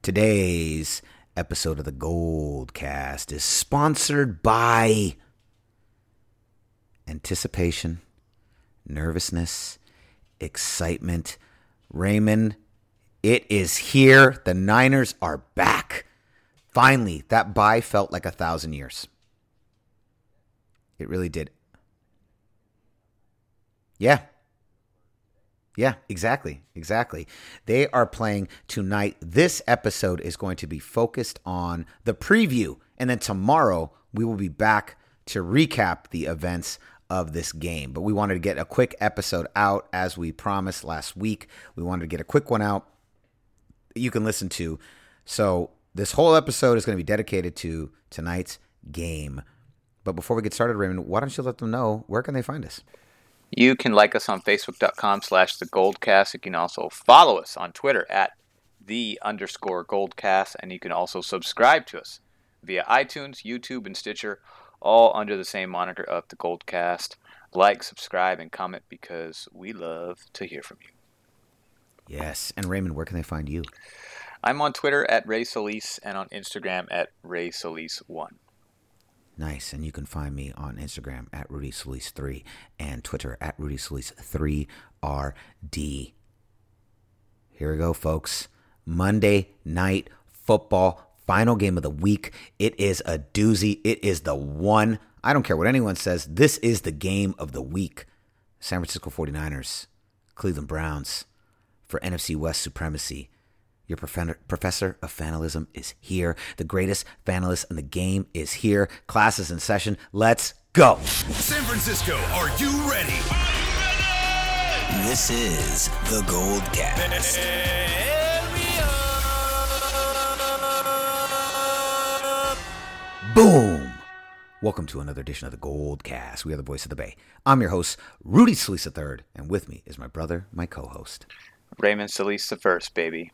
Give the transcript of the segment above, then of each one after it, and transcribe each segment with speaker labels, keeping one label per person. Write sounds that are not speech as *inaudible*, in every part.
Speaker 1: Today's episode of the Gold Cast is sponsored by anticipation, nervousness, excitement. Raymond, it is here. The Niners are back. Finally, that bye felt like a thousand years. It really did. Yeah, yeah, exactly. Exactly. They are playing tonight. This episode is going to be focused on the preview. And then tomorrow, we will be back to recap the events of this game. But we wanted to get a quick episode out as we promised last week. We wanted to get a quick one out that you can listen to. So, this whole episode is going to be dedicated to tonight's game. But before we get started, Raymond, why don't you let them know where can they find us?
Speaker 2: You can like us on Facebook.com slash the Goldcast. You can also follow us on Twitter at the underscore Goldcast, and you can also subscribe to us via iTunes, YouTube, and Stitcher, all under the same moniker of the Goldcast. Like, subscribe, and comment because we love to hear from you.
Speaker 1: Yes. And Raymond, where can they find you?
Speaker 2: I'm on Twitter at Ray Solis and on Instagram at Ray Solis1.
Speaker 1: Nice. And you can find me on Instagram at Rudy Solis3 and Twitter at Rudy Solis3RD. Here we go, folks. Monday night football, final game of the week. It is a doozy. It is the one. I don't care what anyone says. This is the game of the week. San Francisco 49ers, Cleveland Browns for NFC West supremacy. Your professor of fanalism is here. The greatest fanalist in the game is here. Class is in session. Let's go.
Speaker 3: San Francisco, are you ready? This is the Gold Cast.
Speaker 1: Boom. Welcome to another edition of the Gold Cast. We are the voice of the Bay. I'm your host, Rudy Solis III, and with me is my brother, my co-host.
Speaker 2: Raymond Solis the first, baby.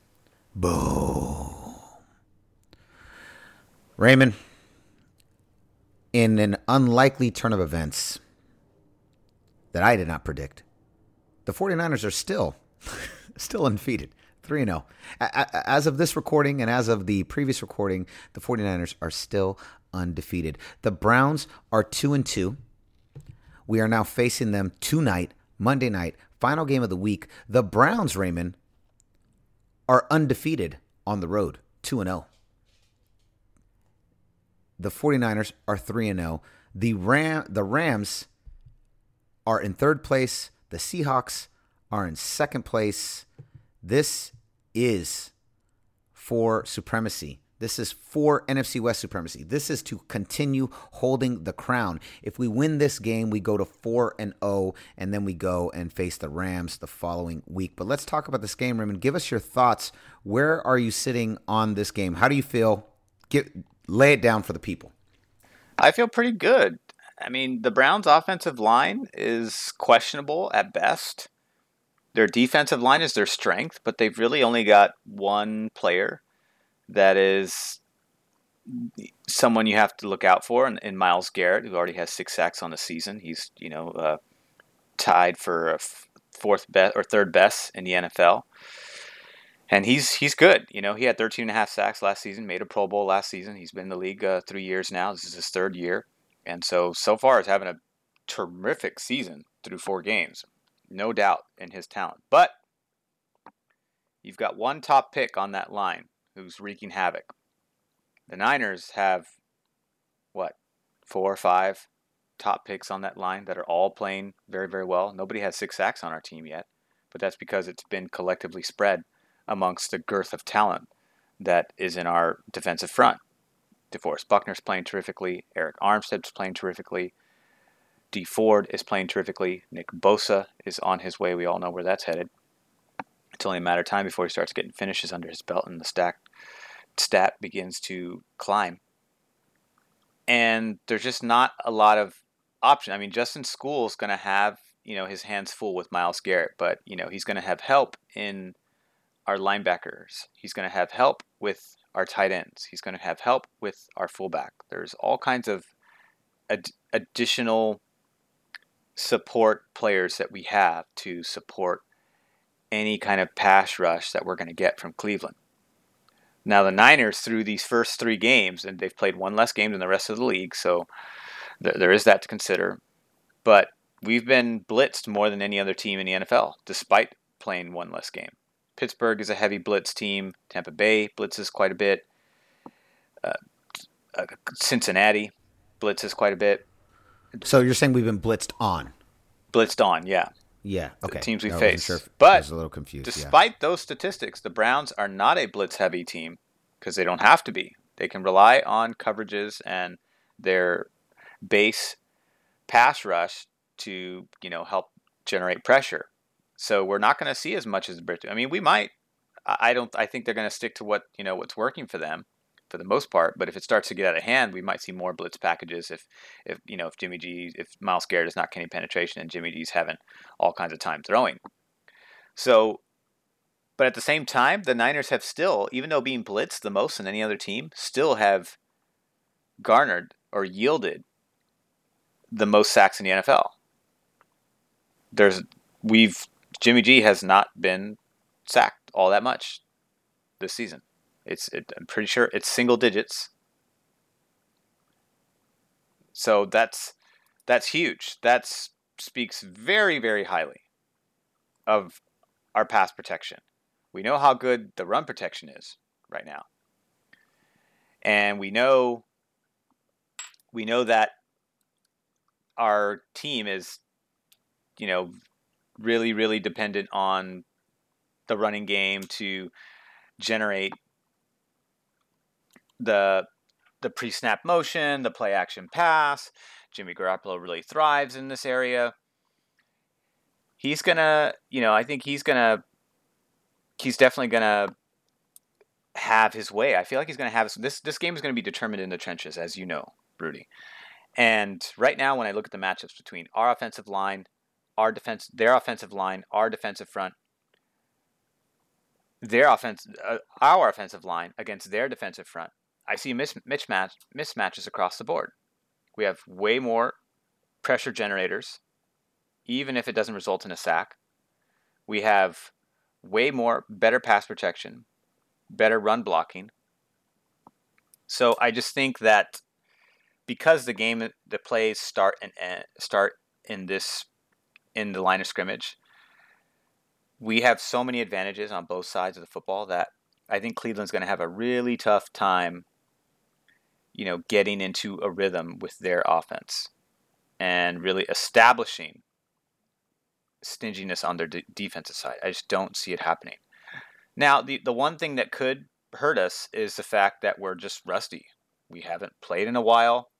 Speaker 1: Boom. Raymond, in an unlikely turn of events that I did not predict, the 49ers are still *laughs* still undefeated. 3 0. As of this recording and as of the previous recording, the 49ers are still undefeated. The Browns are 2 and 2. We are now facing them tonight, Monday night, final game of the week. The Browns, Raymond, are undefeated on the road, 2 0. The 49ers are 3 0. The Ram the Rams are in third place. The Seahawks are in second place. This is for supremacy. This is for NFC West supremacy. This is to continue holding the crown. If we win this game, we go to 4 and 0 and then we go and face the Rams the following week. But let's talk about this game, Raymond. Give us your thoughts. Where are you sitting on this game? How do you feel? Get lay it down for the people.
Speaker 2: I feel pretty good. I mean, the Browns offensive line is questionable at best. Their defensive line is their strength, but they've really only got one player that is someone you have to look out for in, in Myles Garrett, who already has six sacks on the season. He's you know uh, tied for fourth best or third best in the NFL, and he's he's good. You know he had 13 and a half sacks last season, made a Pro Bowl last season. He's been in the league uh, three years now. This is his third year, and so so far is having a terrific season through four games. No doubt in his talent, but you've got one top pick on that line who's wreaking havoc. The Niners have what four or five top picks on that line that are all playing very very well. Nobody has six sacks on our team yet, but that's because it's been collectively spread amongst the girth of talent that is in our defensive front. DeForest Buckner's playing terrifically. Arik Armstead's playing terrifically. Dee Ford is playing terrifically. Nick Bosa is on his way. We all know where that's headed. It's only a matter of time before he starts getting finishes under his belt and the stack stat begins to climb. And there's just not a lot of option. I mean, Justin is going to have you know his hands full with Myles Garrett, but you know he's going to have help in our linebackers. He's going to have help with our tight ends. He's going to have help with our fullback. There's all kinds of ad- additional support players that we have to support any kind of pass rush that we're going to get from Cleveland. Now the Niners through these first three games, and they've played one less game than the rest of the league, so th- there is that to consider. But we've been blitzed more than any other team in the NFL, despite playing one less game. Pittsburgh is a heavy blitz team. Tampa Bay blitzes quite a bit. Uh, uh, Cincinnati blitzes quite a bit.
Speaker 1: So you're saying we've been blitzed on?
Speaker 2: Blitzed on, yeah.
Speaker 1: Yeah. Okay.
Speaker 2: teams we
Speaker 1: wasn't
Speaker 2: face.
Speaker 1: sure
Speaker 2: But
Speaker 1: was a little confused. yeah.
Speaker 2: Despite those statistics, the Browns are not a blitz heavy team because they don't have to be. They can rely on coverages and their base pass rush to, you know, help generate pressure. So we're not going to see as much as the blitz. I mean, we might. I I don't. I think they're going to stick to what you know what's working for them, for the most part. But if it starts to get out of hand, we might see more blitz packages. If, if you know, if Jimmy G, if Myles Garrett is not getting penetration and Jimmy G's having all kinds of time throwing. So, but at the same time, the Niners have still, even though being blitzed the most than any other team, still have garnered or yielded the most sacks in the NFL. There's we've Jimmy G has not been sacked all that much this season. It's it, I'm pretty sure it's single digits. So that's that's huge. That speaks very very highly of our pass protection. We know how good the run protection is right now. And we know we know that our team is you know really really dependent on the running game to generate the the pre-snap motion, the play action pass. Jimmy Garoppolo really thrives in this area. He's gonna, you know, I think he's gonna, he's definitely gonna have his way. I feel like he's gonna have this. This game is gonna be determined in the trenches, as you know, Rudy. And right now, when I look at the matchups between our offensive line, our defense, their offensive line, our defensive front, their offense, uh, our offensive line against their defensive front, I see mis- mismatch mismatches across the board. We have way more pressure generators, even if it doesn't result in a sack. We have way more better pass protection, better run blocking. So I just think that because the game, the plays start and end, start in this in the line of scrimmage, we have so many advantages on both sides of the football that I think Cleveland's going to have a really tough time, you know, getting into a rhythm with their offense and really establishing stinginess on their de- defensive side. I just don't see it happening. Now, the the one thing that could hurt us is the fact that we're just rusty. We haven't played in a while,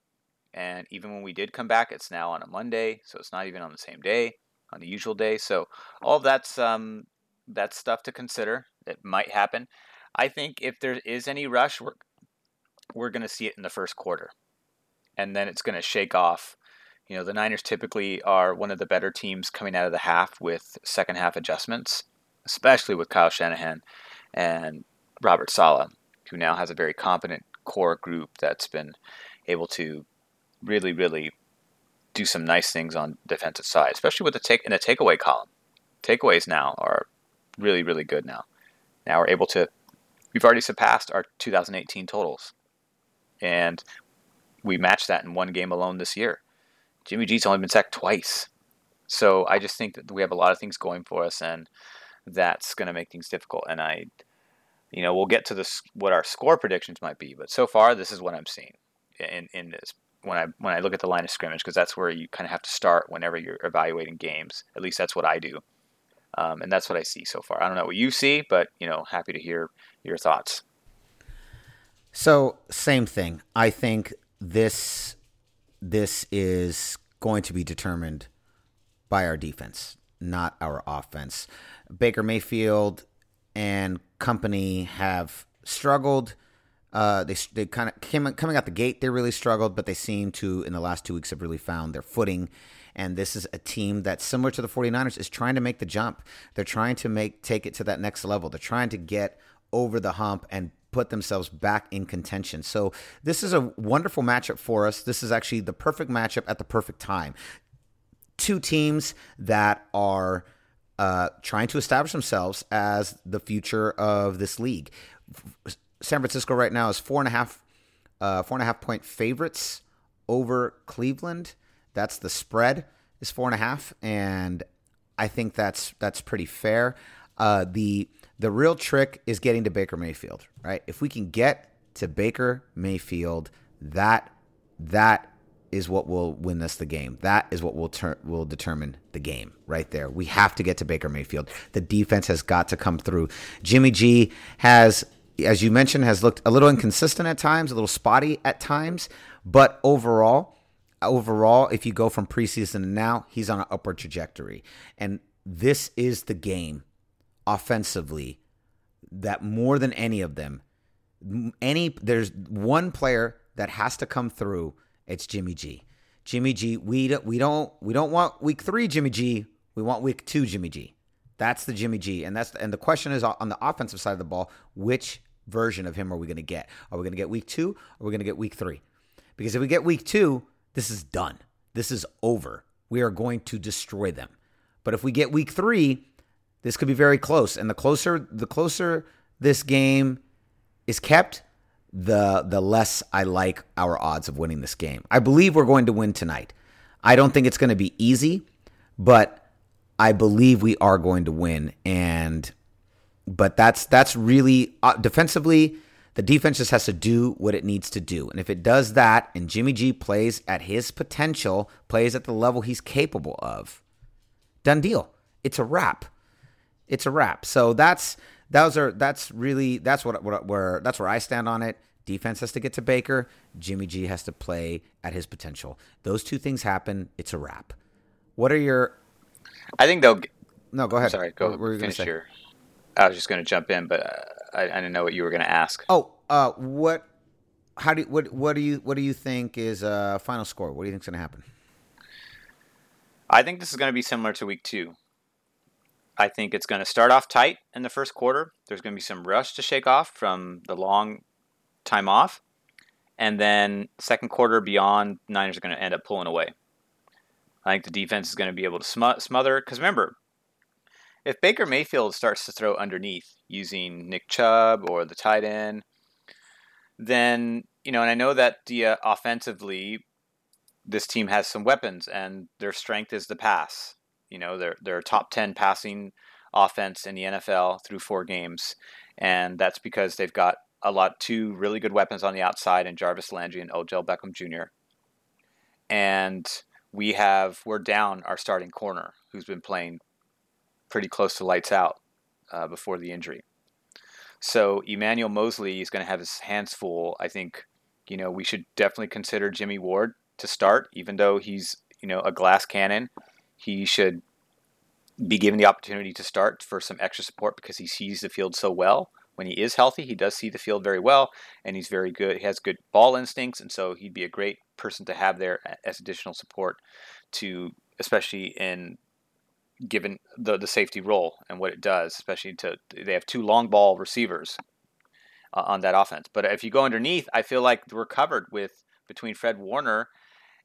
Speaker 2: and even when we did come back, it's now on a Monday, so it's not even on the same day, on the usual day. So all that's um, that's stuff to consider. that might happen. I think if there is any rush, we're we're going to see it in the first quarter, and then it's going to shake off. You know, the Niners typically are one of the better teams coming out of the half with second half adjustments, especially with Kyle Shanahan and Robert Saleh, who now has a very competent core group that's been able to really, really do some nice things on defensive side, especially with the take in the takeaway column. Takeaways now are really, really good now. Now we're able to we've already surpassed our 2018 totals. And we matched that in one game alone this year. Jimmy G's only been sacked twice. So I just think that we have a lot of things going for us and that's going to make things difficult and I you know, we'll get to this what our score predictions might be, but so far this is what I'm seeing in in this when I when I look at the line of scrimmage because that's where you kind of have to start whenever you're evaluating games. At least that's what I do, um, and that's what I see so far. I don't know what you see, but you know, happy to hear your thoughts.
Speaker 1: So same thing. I think this this is going to be determined by our defense, not our offense. Baker Mayfield and company have struggled. Uh, they they kind of came coming out the gate. They really struggled, but they seem to in the last two weeks have really found their footing. And this is a team that similar to the 49ers is trying to make the jump. They're trying to make take it to that next level. They're trying to get over the hump and put themselves back in contention. So this is a wonderful matchup for us. This is actually the perfect matchup at the perfect time. Two teams that are uh, trying to establish themselves as the future of this league. San Francisco right now is four and a half, uh, four and a half point favorites over Cleveland. That's the spread is four and a half, and I think that's that's pretty fair. Uh, the the real trick is getting to Baker Mayfield, right? If we can get to Baker Mayfield, that that is what will win us the game. That is what will ter- will determine the game right there. We have to get to Baker Mayfield. The defense has got to come through. Jimmy G has as you mentioned has looked a little inconsistent at times, a little spotty at times, but overall overall if you go from preseason to now, he's on an upward trajectory. And this is the game offensively that more than any of them any there's one player that has to come through it's Jimmy G. Jimmy G. We don't we don't we don't want week three Jimmy G. We want week two Jimmy G. That's the Jimmy G. And that's and the question is on the offensive side of the ball, which version of him are we going to get? Are we going to get week two? Or are we going to get week three? Because if we get week two, this is done. This is over. We are going to destroy them. But if we get week three, this could be very close. And the closer the closer this game is kept, the the less I like our odds of winning this game. I believe we're going to win tonight. I don't think it's going to be easy, but I believe we are going to win and but that's that's really uh, defensively the defense just has to do what it needs to do. And if it does that and Jimmy G plays at his potential, plays at the level he's capable of, done deal. It's a wrap. It's a wrap. So that's those are that's really that's what, what where that's where I stand on it. Defense has to get to Baker. Jimmy G has to play at his potential. Those two things happen. It's a wrap. What are your?
Speaker 2: I think they'll.
Speaker 1: No, go ahead.
Speaker 2: Sorry, go
Speaker 1: what, what
Speaker 2: finish your. I was just going to jump in, but uh, I, I didn't know what you were going to ask.
Speaker 1: Oh, uh, what? How do you, what? What do you what do you think is a uh, final score? What do you think is going to happen?
Speaker 2: I think this is going to be similar to week two. I think it's going to start off tight in the first quarter. There's going to be some rush to shake off from the long time off. And then second quarter beyond, Niners are going to end up pulling away. I think the defense is going to be able to sm- smother. Because remember, if Baker Mayfield starts to throw underneath using Nick Chubb or the tight end, then, you know, and I know that the uh, offensively, this team has some weapons and their strength is the pass. You know, they're they're top ten passing offense in the NFL through four games, and that's because they've got a lot two really good weapons on the outside in Jarvis Landry and Odell Beckham Jr. And we have we're down our starting corner, who's been playing pretty close to lights out uh, before the injury. So Emmanuel Moseley is going to have his hands full. I think you know we should definitely consider Jimmy Ward to start, even though he's you know a glass cannon he should be given the opportunity to start for some extra support because he sees the field so well. When he is healthy, he does see the field very well, and he's very good. He has good ball instincts, and so he'd be a great person to have there as additional support to, especially in given the the safety role and what it does, especially to they have two long ball receivers uh, on that offense. But if you go underneath, I feel like we're covered with between Fred Warner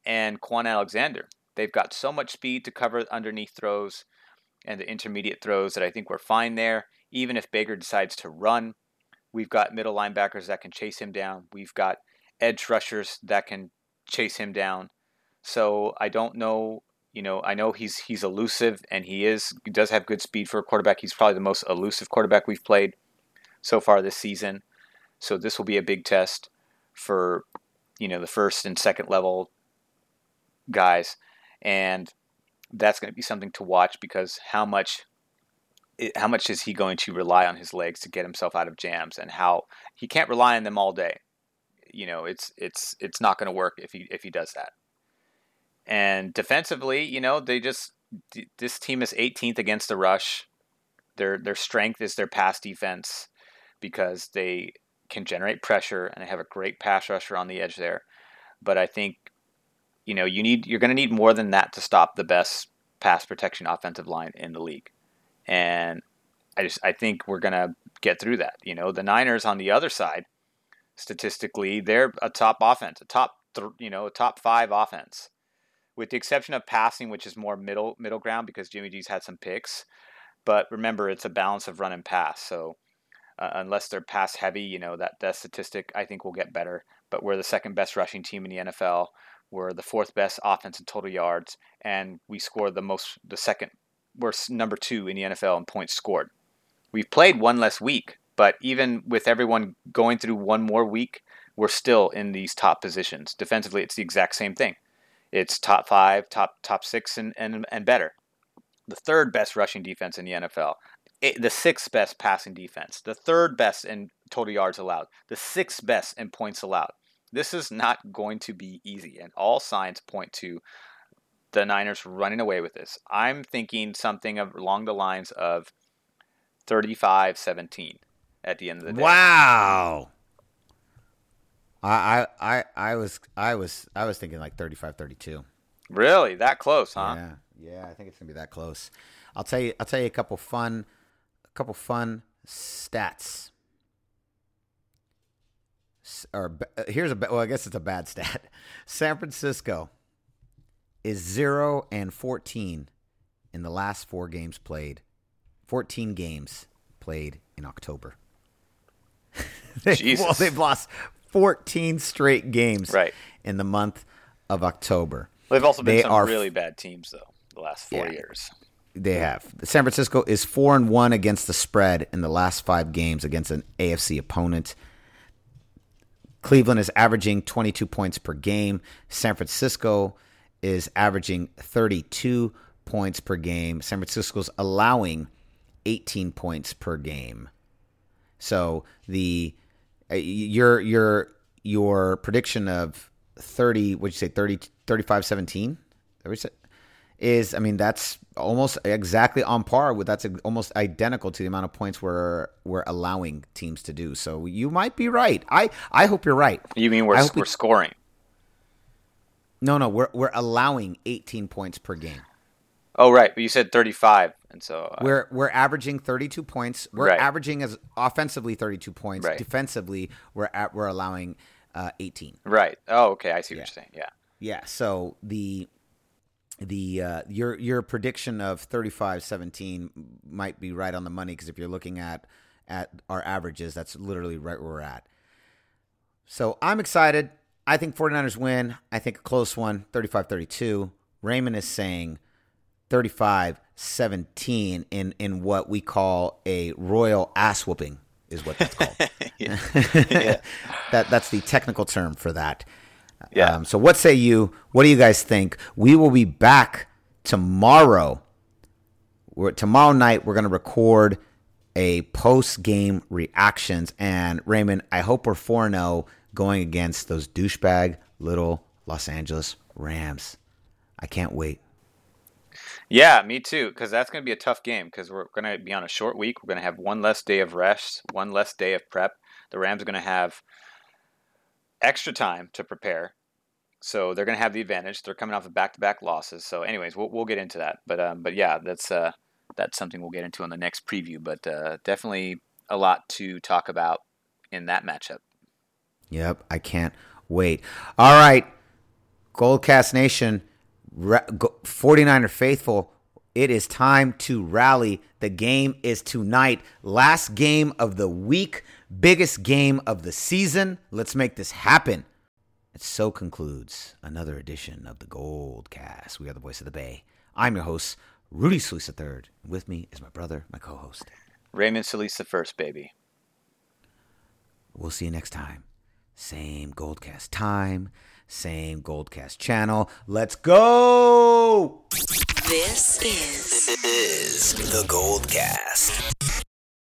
Speaker 2: and Kwon Alexander. They've got so much speed to cover underneath throws and the intermediate throws that I think we're fine there. Even if Baker decides to run, we've got middle linebackers that can chase him down. We've got edge rushers that can chase him down. So I don't know, you know, I know he's he's elusive and he is he does have good speed for a quarterback. He's probably the most elusive quarterback we've played so far this season. So this will be a big test for you know the first and second level guys and that's going to be something to watch because how much how much is he going to rely on his legs to get himself out of jams and how he can't rely on them all day. You know it's it's it's not going to work if he if he does that. And defensively you know they just this team is 18th against the rush. Their their strength is their pass defense because they can generate pressure and they have a great pass rusher on the edge there. But i think you know, you need you're going to need more than that to stop the best pass protection offensive line in the league. And I just I think we're going to get through that. You know, the Niners on the other side, statistically, they're a top offense, a top th- you know, a top 5 offense. With the exception of passing, which is more middle middle ground because Jimmy G's had some picks. But remember, it's a balance of run and pass. So uh, unless they're pass heavy. You know that that statistic I think will get better. But we're the second best rushing team in the NFL. We're the fourth best offense in total yards, and we score the most, the second. We're number two in the NFL in points scored. We've played one less week, but even with everyone going through one more week, we're still in these top positions. Defensively, it's the exact same thing. It's top five, top top six, and and, and better. The third best rushing defense in the NFL. It, eh, the sixth best passing defense. The third best in total yards allowed. The sixth best in points allowed. This is not going to be easy, and all signs point to the Niners running away with this. I'm thinking something of, along the lines of 35 17 at the end of the day.
Speaker 1: Wow. I, I I I was I was I was thinking like 35-32.
Speaker 2: Really? That close, huh?
Speaker 1: Yeah. Yeah, I think it's going to be that close. I'll tell you I'll tell you a couple fun a couple fun stats. Or uh, here's a well I guess it's a bad *laughs* stat. San Francisco is 0 and 14 in the last 4 games played. 14 games played in October. *laughs* They-
Speaker 2: Jesus.
Speaker 1: Well, they've lost 14 straight games
Speaker 2: Right.
Speaker 1: in the month of October.
Speaker 2: They've also been
Speaker 1: They
Speaker 2: some
Speaker 1: are-
Speaker 2: really bad teams though the last four
Speaker 1: Yeah.
Speaker 2: years.
Speaker 1: They have. San Francisco is 4 and 1 against the spread in the last 5 games against an AFC opponent. Cleveland is averaging 22 points per game. San Francisco is averaging 32 points per game. San Francisco's allowing 18 points per game. So the uh, your your your prediction of 30 what'd you say 30 35 17 is I mean that's almost exactly on par with that's almost identical to the amount of points we're we're allowing teams to do. So you might be right. I I hope you're right.
Speaker 2: You mean we're we're
Speaker 1: we-
Speaker 2: scoring?
Speaker 1: No, no, we're we're allowing 18 points per game.
Speaker 2: Oh right, but you said 35, and so uh,
Speaker 1: We're we're averaging 32 points. We're
Speaker 2: Right.
Speaker 1: averaging as offensively 32 points.
Speaker 2: Right.
Speaker 1: Defensively, we're at we're allowing uh, 18.
Speaker 2: right. Oh okay, I see what
Speaker 1: Yeah.
Speaker 2: you're saying. Yeah.
Speaker 1: Yeah. So the the uh, your your prediction of 35-17 might be right on the money because if you're looking at at our averages, that's literally right where we're at. So I'm excited. I think 49ers win. I think a close one, 35-32. Raymond is saying 35-17 in in what we call a royal ass whooping is what that's called. *laughs* *laughs* that that's the technical term for that.
Speaker 2: Yeah.
Speaker 1: Um, so what say you? What do you guys think? We will be back tomorrow. We're, tomorrow night we're going to record a post game reactions. And Raymond, I hope we're 4 0 going against those douchebag little Los Angeles Rams. I can't wait.
Speaker 2: Yeah, me too. Because that's going to be a tough game. Because we're going to be on a short week. We're going to have one less day of rest, one less day of prep. The Rams are going to have extra time to prepare, so they're going to have the advantage. They're coming off of back-to-back losses. So, anyways, we'll, we'll get into that. But um, but yeah, that's uh, that's something we'll get into on the next preview. But uh, definitely a lot to talk about in that matchup.
Speaker 1: Yep, I can't wait. All right, Goldcast Nation, ra- go- 49er faithful, it is time to rally. The game is tonight. Last game of the week, biggest game of the season. Let's make this happen. And so concludes another edition of the Goldcast. We are the voice of the Bay. I'm your host, Rudy Solis III. With me is my brother, my co-host.
Speaker 2: Raymond Solis the first, baby.
Speaker 1: We'll see you next time. Same Goldcast time, same Goldcast channel. Let's go!
Speaker 4: This is
Speaker 3: is the Gold Cast.